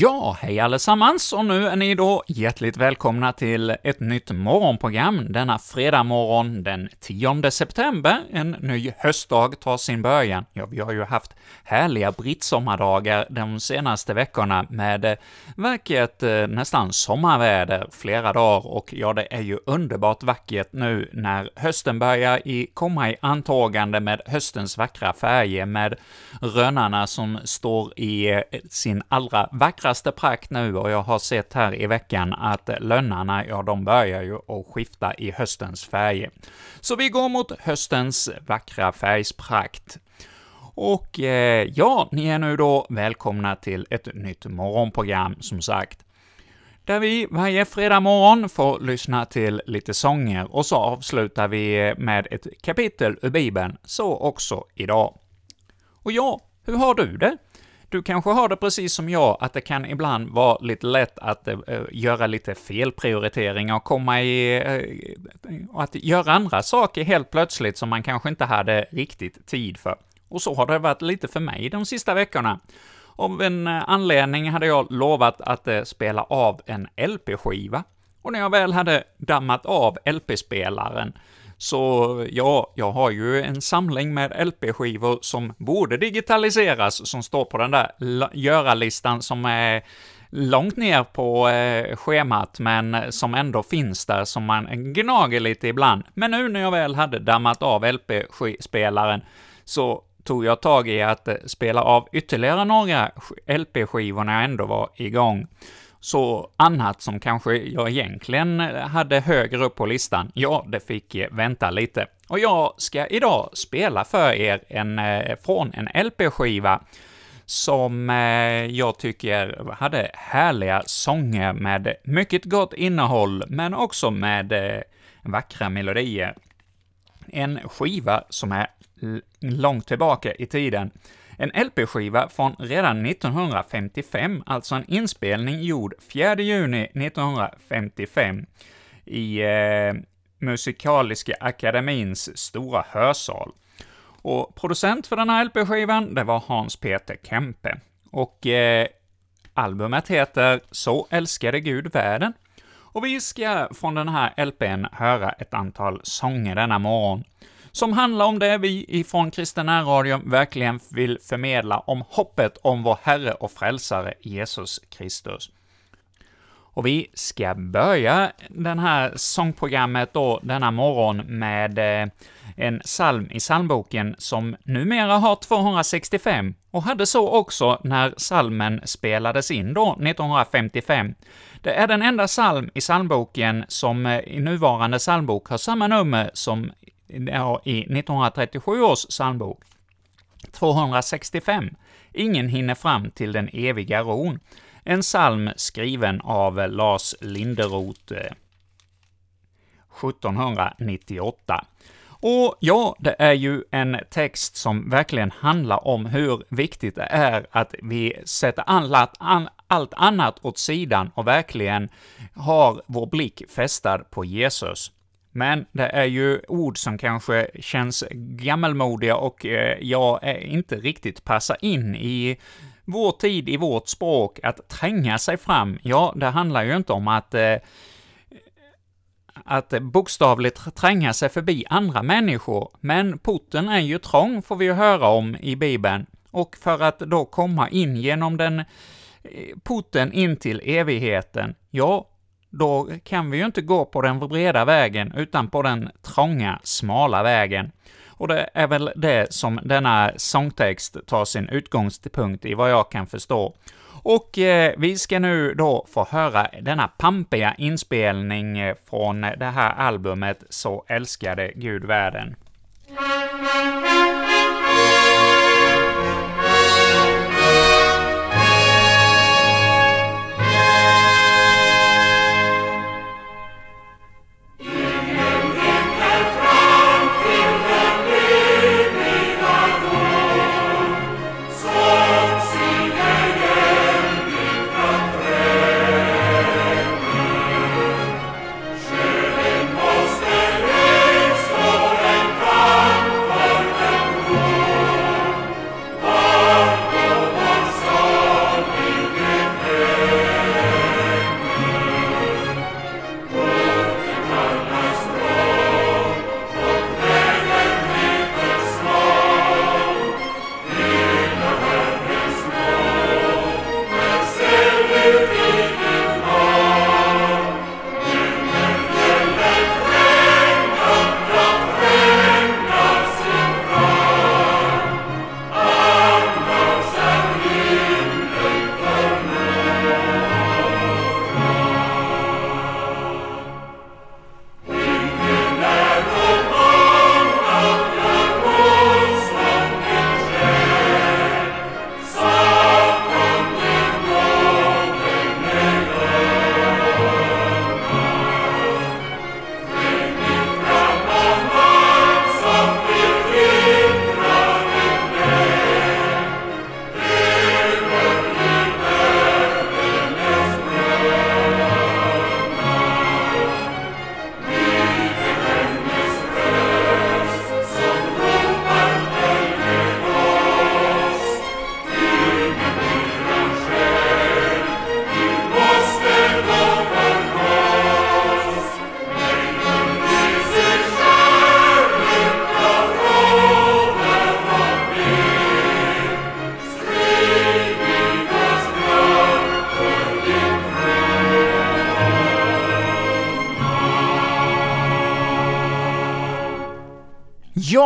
question Ja, hej allesammans, och nu är ni då hjärtligt välkomna till ett nytt morgonprogram denna fredag morgon den 10 september. En ny höstdag tar sin början. Ja, vi har ju haft härliga brittsommardagar de senaste veckorna med eh, vackert, eh, nästan sommarväder flera dagar, och ja, det är ju underbart vackert nu när hösten börjar i, komma i antågande med höstens vackra färger, med rönnarna som står i eh, sin allra vackraste prakt nu och jag har sett här i veckan att lönnarna, ja, de börjar ju att skifta i höstens färger. Så vi går mot höstens vackra färgsprakt. Och eh, ja, ni är nu då välkomna till ett nytt morgonprogram, som sagt där vi varje fredag morgon får lyssna till lite sånger, och så avslutar vi med ett kapitel ur Bibeln, så också idag. Och ja, hur har du det? Du kanske har det precis som jag, att det kan ibland vara lite lätt att eh, göra lite felprioriteringar och komma i... Uh, att göra andra saker helt plötsligt som man kanske inte hade riktigt tid för. Och så har det varit lite för mig de sista veckorna. Av en eh, anledning hade jag lovat att eh, spela av en LP-skiva, och när jag väl hade dammat av LP-spelaren så ja, jag har ju en samling med LP-skivor som borde digitaliseras, som står på den där göra-listan som är långt ner på eh, schemat, men som ändå finns där, som man gnager lite ibland. Men nu när jag väl hade dammat av LP-spelaren, så tog jag tag i att eh, spela av ytterligare några LP-skivor när jag ändå var igång. Så annat som kanske jag egentligen eh, hade högre upp på listan, ja, det fick eh, vänta lite. Och jag ska idag spela för er en, eh, från en LP-skiva som jag tycker hade härliga sånger med mycket gott innehåll, men också med vackra melodier. En skiva som är långt tillbaka i tiden, en LP-skiva från redan 1955, alltså en inspelning gjord 4 juni 1955 i eh, Musikaliska Akademins stora hörsal. Och producent för den här LP-skivan, det var Hans Peter Kempe. Och eh, albumet heter ”Så älskade Gud världen”. Och vi ska från den här LPn höra ett antal sånger denna morgon som handlar om det vi ifrån Kristen Radio verkligen vill förmedla om hoppet om vår Herre och Frälsare Jesus Kristus. Och vi ska börja den här sångprogrammet då denna morgon med eh, en psalm i psalmboken som numera har 265, och hade så också när psalmen spelades in då 1955. Det är den enda psalm i psalmboken som eh, i nuvarande psalmbok har samma nummer som i 1937 års psalmbok. 265. Ingen hinner fram till den eviga ron. En psalm skriven av Lars Linderoth eh, 1798. Och ja, det är ju en text som verkligen handlar om hur viktigt det är att vi sätter allt, allt annat åt sidan och verkligen har vår blick fästad på Jesus. Men det är ju ord som kanske känns gammalmodiga och eh, jag är inte riktigt passar in i vår tid, i vårt språk, att tränga sig fram. Ja, det handlar ju inte om att eh, att bokstavligt tränga sig förbi andra människor, men porten är ju trång, får vi ju höra om i Bibeln, och för att då komma in genom den eh, porten in till evigheten, ja, då kan vi ju inte gå på den breda vägen, utan på den trånga, smala vägen. Och det är väl det som denna sångtext tar sin utgångspunkt i, vad jag kan förstå. Och eh, vi ska nu då få höra denna pampiga inspelning eh, från det här albumet Så älskade Gud världen.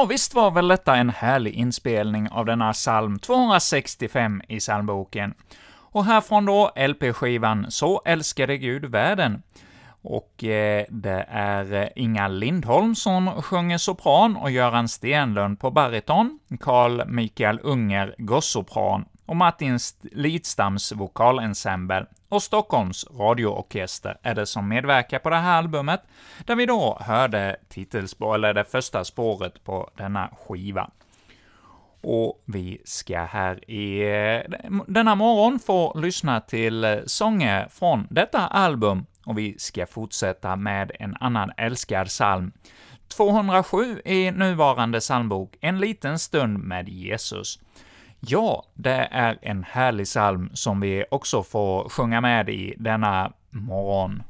Ja, visst var väl detta en härlig inspelning av denna psalm 265 i psalmboken. Och härifrån då LP-skivan Så älskade Gud världen. Och eh, det är eh, Inga Lindholm som sjunger sopran och Göran Stenlund på bariton, Carl Mikael Unger gossopran och Martin Lidstams vokalensemble och Stockholms radioorkester är det som medverkar på det här albumet, där vi då hörde titelspår, eller det första spåret på denna skiva. Och vi ska här i denna morgon få lyssna till sånger från detta album, och vi ska fortsätta med en annan älskad psalm. 207 i nuvarande psalmbok, En liten stund med Jesus. Ja, det är en härlig psalm som vi också får sjunga med i denna morgon.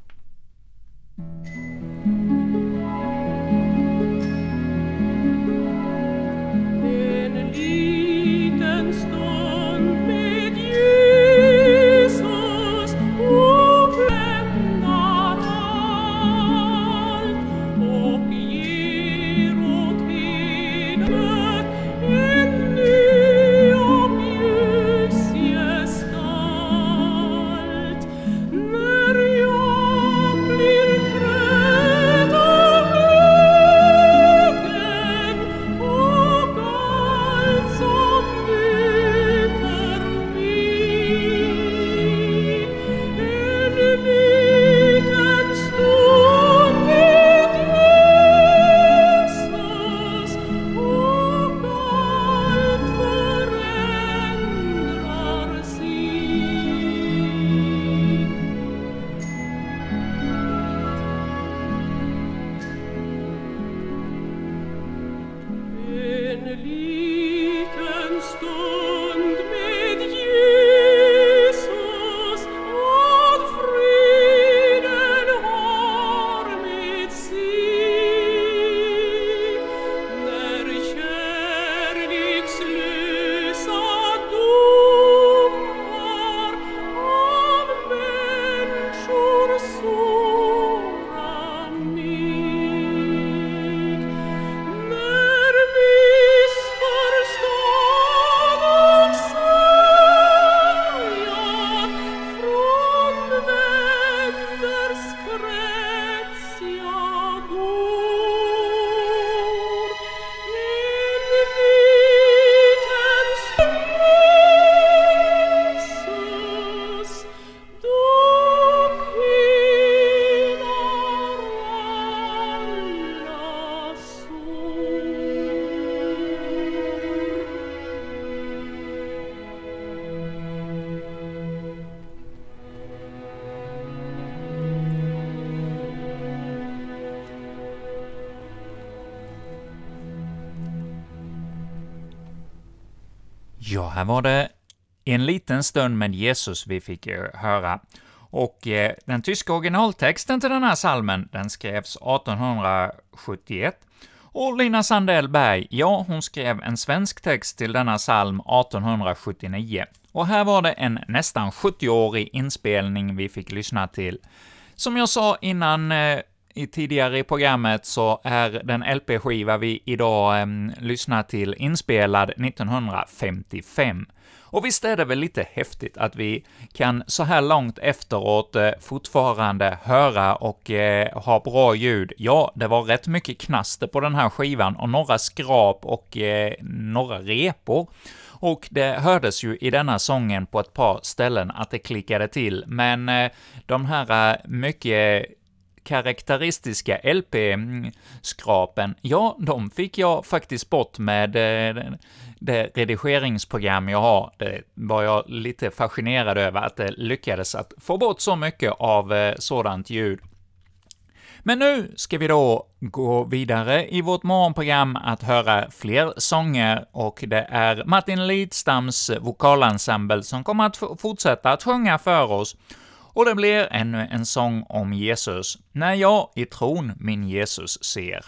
Här var det en liten stund med Jesus vi fick höra. Och eh, den tyska originaltexten till den här salmen, den skrevs 1871, och Lina Sandell Berg, ja, hon skrev en svensk text till denna psalm 1879. Och här var det en nästan 70-årig inspelning vi fick lyssna till. Som jag sa innan eh, i tidigare i programmet så är den LP-skiva vi idag eh, lyssnar till inspelad 1955. Och visst är det väl lite häftigt att vi kan så här långt efteråt eh, fortfarande höra och eh, ha bra ljud. Ja, det var rätt mycket knaster på den här skivan och några skrap och eh, några repor. Och det hördes ju i denna sången på ett par ställen att det klickade till, men eh, de här eh, mycket karaktäristiska LP-skrapen, ja, de fick jag faktiskt bort med eh, det redigeringsprogram jag har. Det var jag lite fascinerad över, att det lyckades att få bort så mycket av eh, sådant ljud. Men nu ska vi då gå vidare i vårt morgonprogram att höra fler sånger, och det är Martin Lidstams vokalensemble som kommer att fortsätta att sjunga för oss, och det blir ännu en sång om Jesus, när jag i tron min Jesus ser.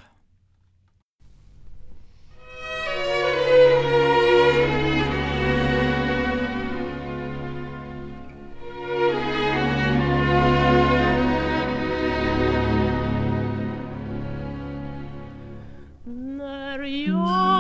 När jag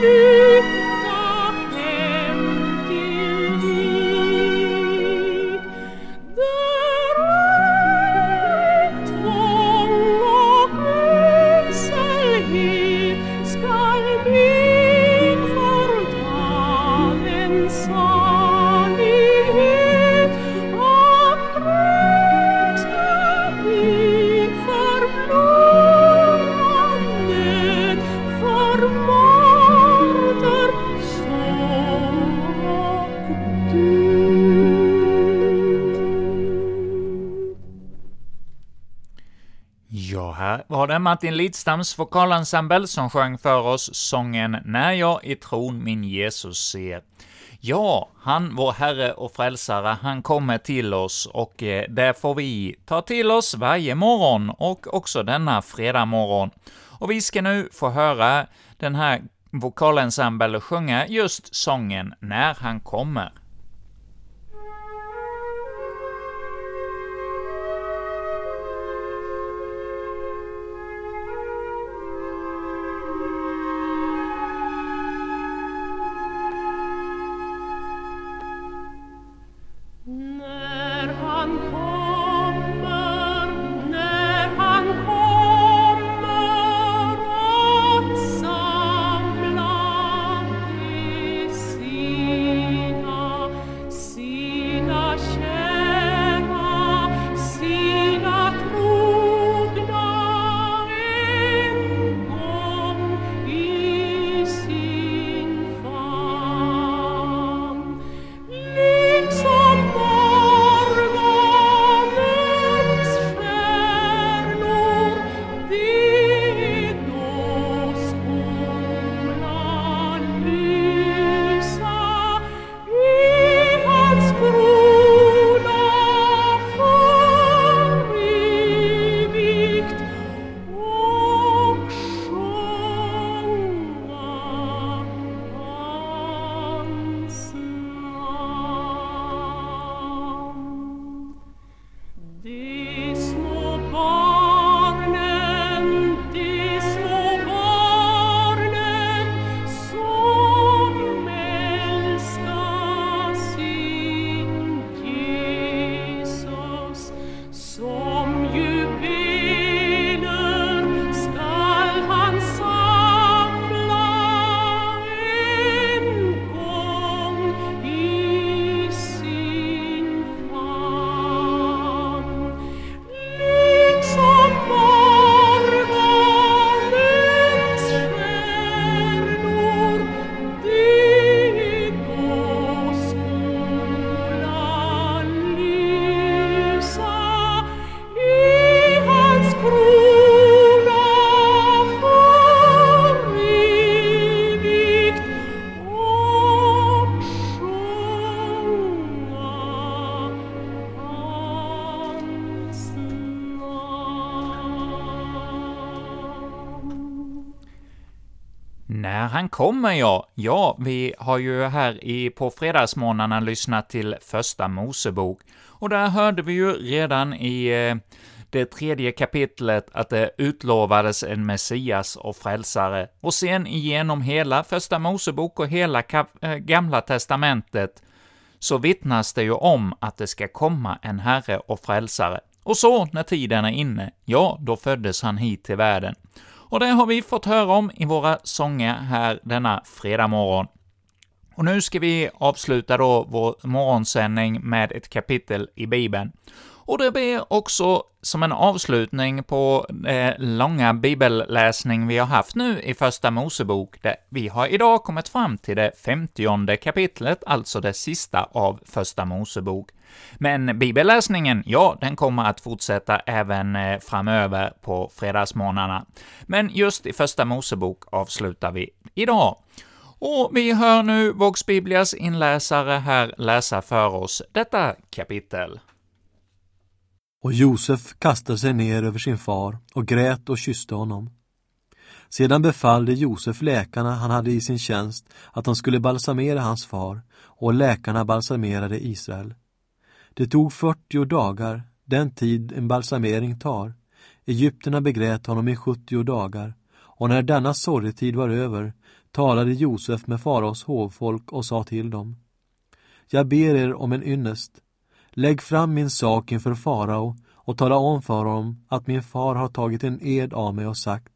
får Martin Lidstams vokalensemble som sjöng för oss sången ”När jag i tron min Jesus ser”. Ja, han, vår Herre och Frälsare, han kommer till oss och eh, det får vi ta till oss varje morgon och också denna fredag morgon. Och vi ska nu få höra den här vokalensemble sjunga just sången ”När han kommer”. Kommer, ja. Ja, vi har ju här i, på fredagsmorgnarna lyssnat till Första Mosebok, och där hörde vi ju redan i eh, det tredje kapitlet att det utlovades en Messias och frälsare, och sen igenom hela Första Mosebok och hela kap- eh, Gamla testamentet så vittnas det ju om att det ska komma en Herre och frälsare. Och så, när tiden är inne, ja, då föddes han hit till världen. Och det har vi fått höra om i våra sånger här denna fredag morgon. Och nu ska vi avsluta då vår morgonsändning med ett kapitel i Bibeln. Och det blir också som en avslutning på den långa bibelläsning vi har haft nu i Första Mosebok. Där vi har idag kommit fram till det femtionde kapitlet, alltså det sista av Första Mosebok. Men bibelläsningen, ja, den kommer att fortsätta även eh, framöver på fredagsmorgnarna. Men just i Första Mosebok avslutar vi idag. Och vi hör nu Vox Biblias inläsare här läsa för oss detta kapitel. Och Josef kastade sig ner över sin far och grät och kysste honom. Sedan befallde Josef läkarna han hade i sin tjänst att de skulle balsamera hans far och läkarna balsamerade Israel. Det tog 40 dagar, den tid en balsamering tar. Egypterna begrät honom i 70 dagar och när denna sorgetid var över talade Josef med faraos hovfolk och sa till dem Jag ber er om en ynnest. Lägg fram min sak inför farao och tala om för honom att min far har tagit en ed av mig och sagt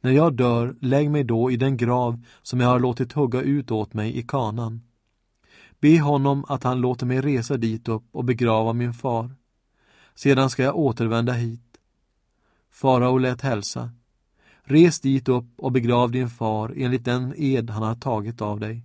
När jag dör, lägg mig då i den grav som jag har låtit hugga ut åt mig i kanan. Be honom att han låter mig resa dit upp och begrava min far. Sedan ska jag återvända hit. Farao lät hälsa. Res dit upp och begrav din far enligt den ed han har tagit av dig.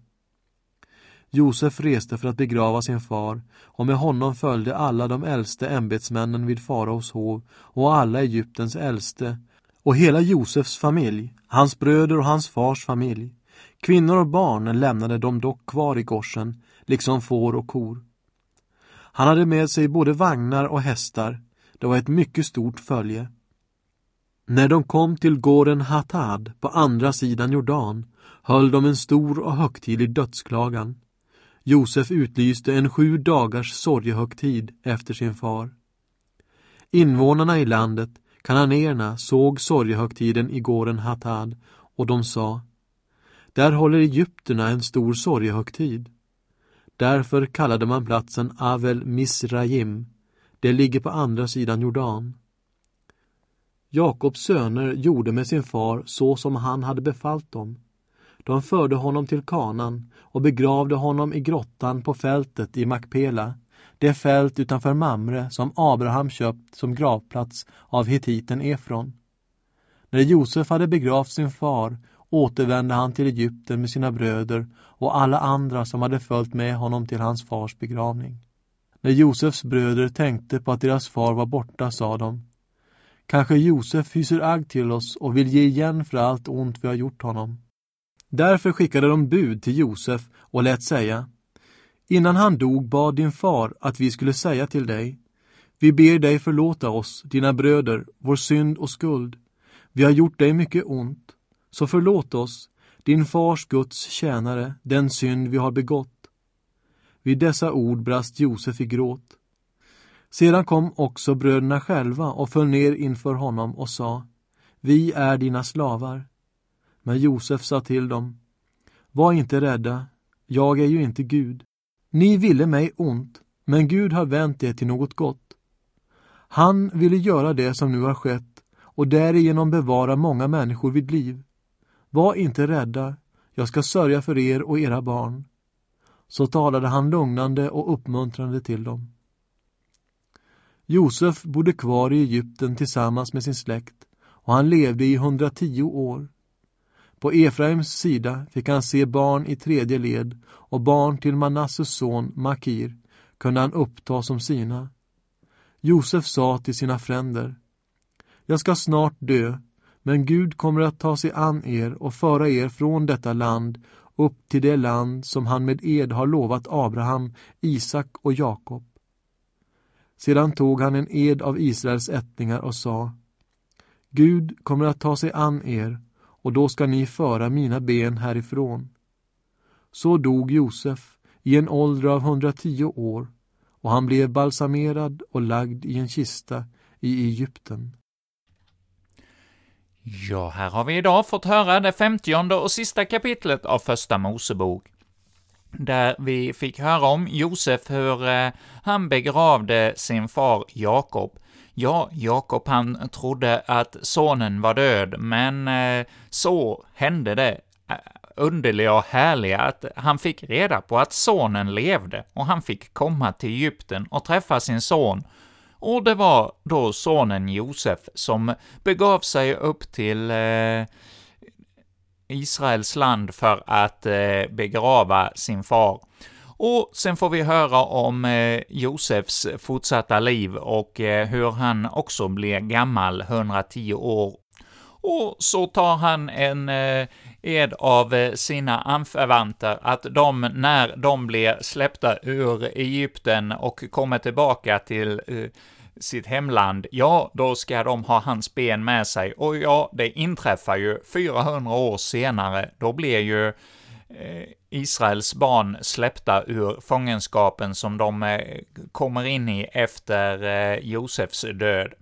Josef reste för att begrava sin far och med honom följde alla de äldste ämbetsmännen vid faraos hov och alla Egyptens äldste och hela Josefs familj, hans bröder och hans fars familj. Kvinnor och barn lämnade de dock kvar i Gorsen, liksom får och kor. Han hade med sig både vagnar och hästar. Det var ett mycket stort följe. När de kom till gården Hatad på andra sidan Jordan höll de en stor och högtidlig dödsklagan. Josef utlyste en sju dagars sorgehögtid efter sin far. Invånarna i landet, kananéerna, såg sorgehögtiden i gården Hatad och de sa Där håller egyptierna en stor sorgehögtid. Därför kallade man platsen Avel Misrajim. Det ligger på andra sidan Jordan. Jakobs söner gjorde med sin far så som han hade befallt dem. De förde honom till kanan och begravde honom i grottan på fältet i Makpela, det fält utanför Mamre som Abraham köpt som gravplats av hetiten Efron. När Josef hade begravt sin far återvände han till Egypten med sina bröder och alla andra som hade följt med honom till hans fars begravning. När Josefs bröder tänkte på att deras far var borta sa de Kanske Josef hyser agg till oss och vill ge igen för allt ont vi har gjort honom. Därför skickade de bud till Josef och lät säga Innan han dog bad din far att vi skulle säga till dig Vi ber dig förlåta oss, dina bröder, vår synd och skuld. Vi har gjort dig mycket ont, så förlåt oss, din fars Guds tjänare, den synd vi har begått. Vid dessa ord brast Josef i gråt. Sedan kom också bröderna själva och föll ner inför honom och sa Vi är dina slavar. Men Josef sa till dem Var inte rädda, jag är ju inte Gud. Ni ville mig ont, men Gud har vänt det till något gott. Han ville göra det som nu har skett och därigenom bevara många människor vid liv. Var inte rädda, jag ska sörja för er och era barn. Så talade han lugnande och uppmuntrande till dem. Josef bodde kvar i Egypten tillsammans med sin släkt och han levde i 110 år. På Efraims sida fick han se barn i tredje led och barn till Manasses son Makir kunde han uppta som sina. Josef sa till sina fränder Jag ska snart dö, men Gud kommer att ta sig an er och föra er från detta land upp till det land som han med ed har lovat Abraham, Isak och Jakob. Sedan tog han en ed av Israels ättlingar och sa Gud kommer att ta sig an er och då ska ni föra mina ben härifrån. Så dog Josef i en ålder av 110 år och han blev balsamerad och lagd i en kista i Egypten. Ja, här har vi idag fått höra det femtionde och sista kapitlet av Första Mosebok, där vi fick höra om Josef, hur eh, han begravde sin far Jakob. Ja, Jakob han trodde att sonen var död, men eh, så hände det. Eh, underliga och härliga att han fick reda på att sonen levde, och han fick komma till Egypten och träffa sin son, och det var då sonen Josef som begav sig upp till eh, Israels land för att eh, begrava sin far. Och sen får vi höra om eh, Josefs fortsatta liv och eh, hur han också blir gammal, 110 år. Och så tar han en eh, ed av eh, sina anförvanter att de, när de blir släppta ur Egypten och kommer tillbaka till eh, sitt hemland, ja, då ska de ha hans ben med sig. Och ja, det inträffar ju 400 år senare. Då blir ju eh, Israels barn släppta ur fångenskapen som de kommer in i efter Josefs död.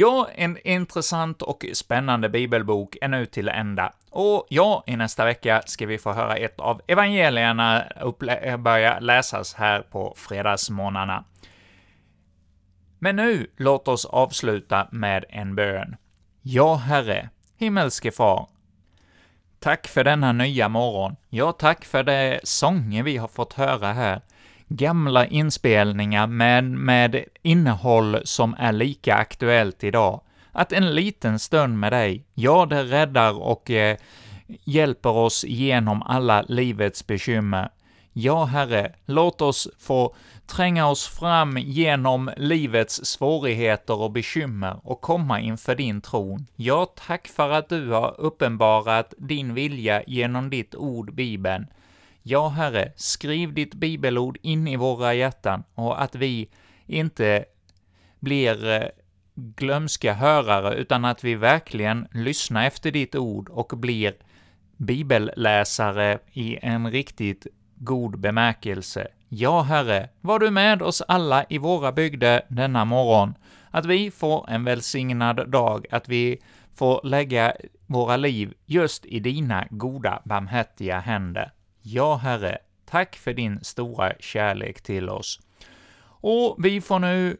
Ja, en intressant och spännande bibelbok är nu till ända. Och ja, i nästa vecka ska vi få höra ett av evangelierna eh, börja läsas här på fredagsmorgnarna. Men nu, låt oss avsluta med en bön. Ja, Herre, himmelske Far, tack för denna nya morgon. Ja, tack för de sånger vi har fått höra här. Gamla inspelningar men med innehåll som är lika aktuellt idag. Att en liten stund med dig, ja, det räddar och eh, hjälper oss genom alla livets bekymmer. Ja, Herre, låt oss få tränga oss fram genom livets svårigheter och bekymmer och komma inför din tron. Ja, tack för att du har uppenbarat din vilja genom ditt ord, Bibeln. Ja, Herre, skriv ditt bibelord in i våra hjärtan och att vi inte blir eh, glömska hörare, utan att vi verkligen lyssnar efter ditt ord och blir bibelläsare i en riktigt god bemärkelse. Ja, Herre, var du med oss alla i våra bygder denna morgon, att vi får en välsignad dag, att vi får lägga våra liv just i dina goda, barmhärtiga händer. Ja, Herre, tack för din stora kärlek till oss. Och vi får nu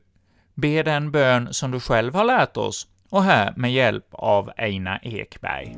be den bön som du själv har lärt oss, och här med hjälp av Eina Ekberg.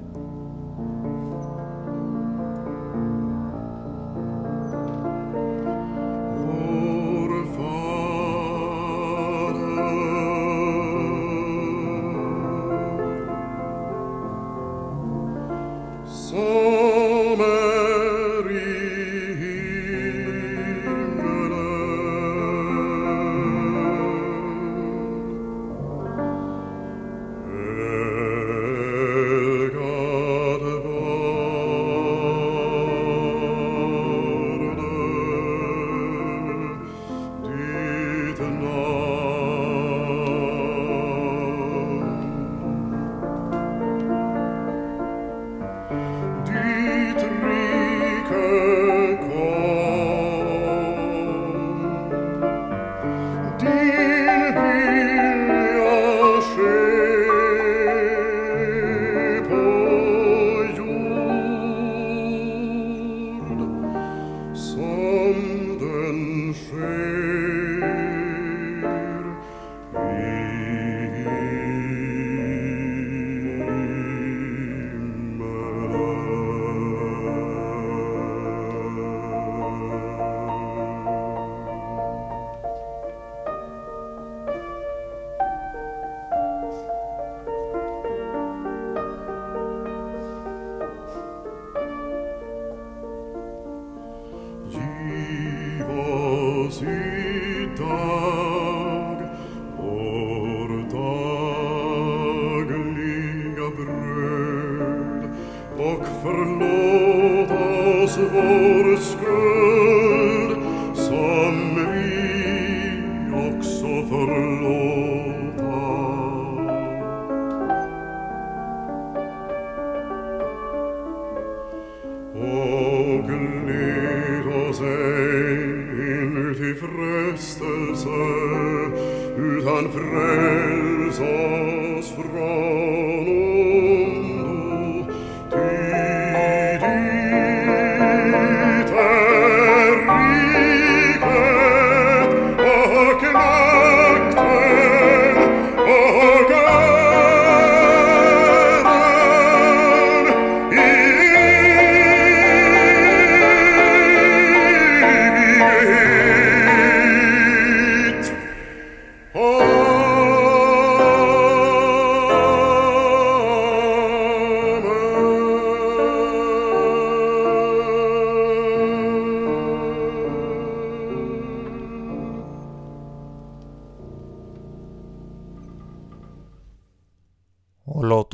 horse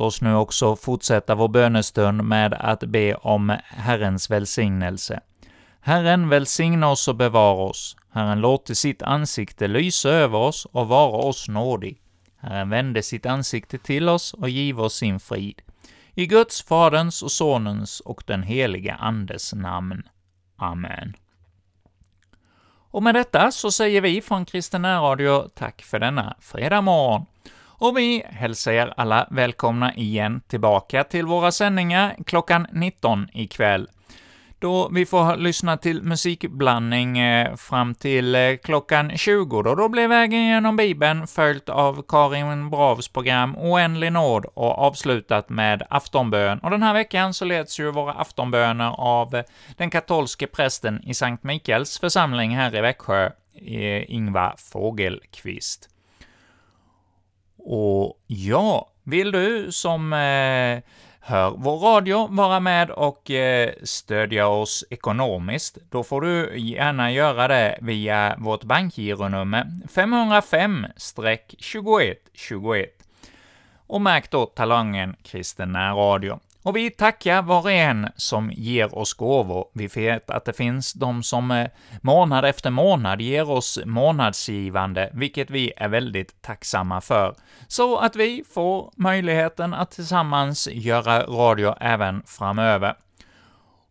oss nu också fortsätta vår bönestund med att be om Herrens välsignelse. Herren välsigna oss och bevara oss. Herren låter sitt ansikte lysa över oss och vara oss nådig. Herren vände sitt ansikte till oss och giv oss sin frid. I Guds, Faderns och Sonens och den helige Andes namn. Amen. Och med detta så säger vi från Kristen Radio tack för denna fredag morgon. Och vi hälsar er alla välkomna igen tillbaka till våra sändningar klockan 19 ikväll då vi får lyssna till musikblandning eh, fram till eh, klockan 20, då, då blir Vägen genom Bibeln följt av Karin Bravs program Oändlig nåd och avslutat med aftonbön. Och den här veckan så leds ju våra aftonböner av eh, den katolske prästen i Sankt Mikaels församling här i Växjö, Ingvar Fågelqvist. Och ja, vill du som eh, hör vår radio vara med och eh, stödja oss ekonomiskt, då får du gärna göra det via vårt bankgironummer 505-2121. Och märk då talangen Kristen Radio. Och vi tackar var och en som ger oss gåvor. Vi vet att det finns de som eh, månad efter månad ger oss månadsgivande, vilket vi är väldigt tacksamma för, så att vi får möjligheten att tillsammans göra radio även framöver.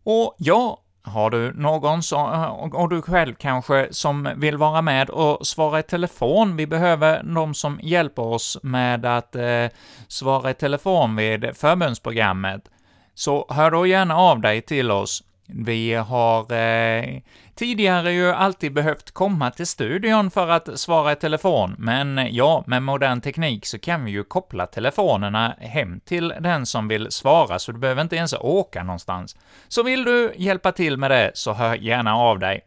Och ja, har du någon som, och du själv kanske, som vill vara med och svara i telefon? Vi behöver de som hjälper oss med att eh, svara i telefon vid förbundsprogrammet. Så hör då gärna av dig till oss. Vi har eh, tidigare ju alltid behövt komma till studion för att svara i telefon, men ja, med modern teknik så kan vi ju koppla telefonerna hem till den som vill svara, så du behöver inte ens åka någonstans. Så vill du hjälpa till med det, så hör gärna av dig.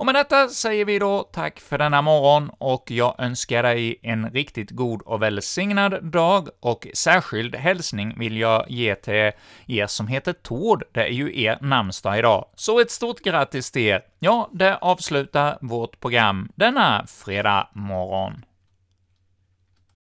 Och med detta säger vi då tack för denna morgon, och jag önskar dig en riktigt god och välsignad dag, och särskild hälsning vill jag ge till er som heter Tord, det är ju er namnsdag idag. Så ett stort grattis till er! Ja, det avslutar vårt program denna fredag morgon.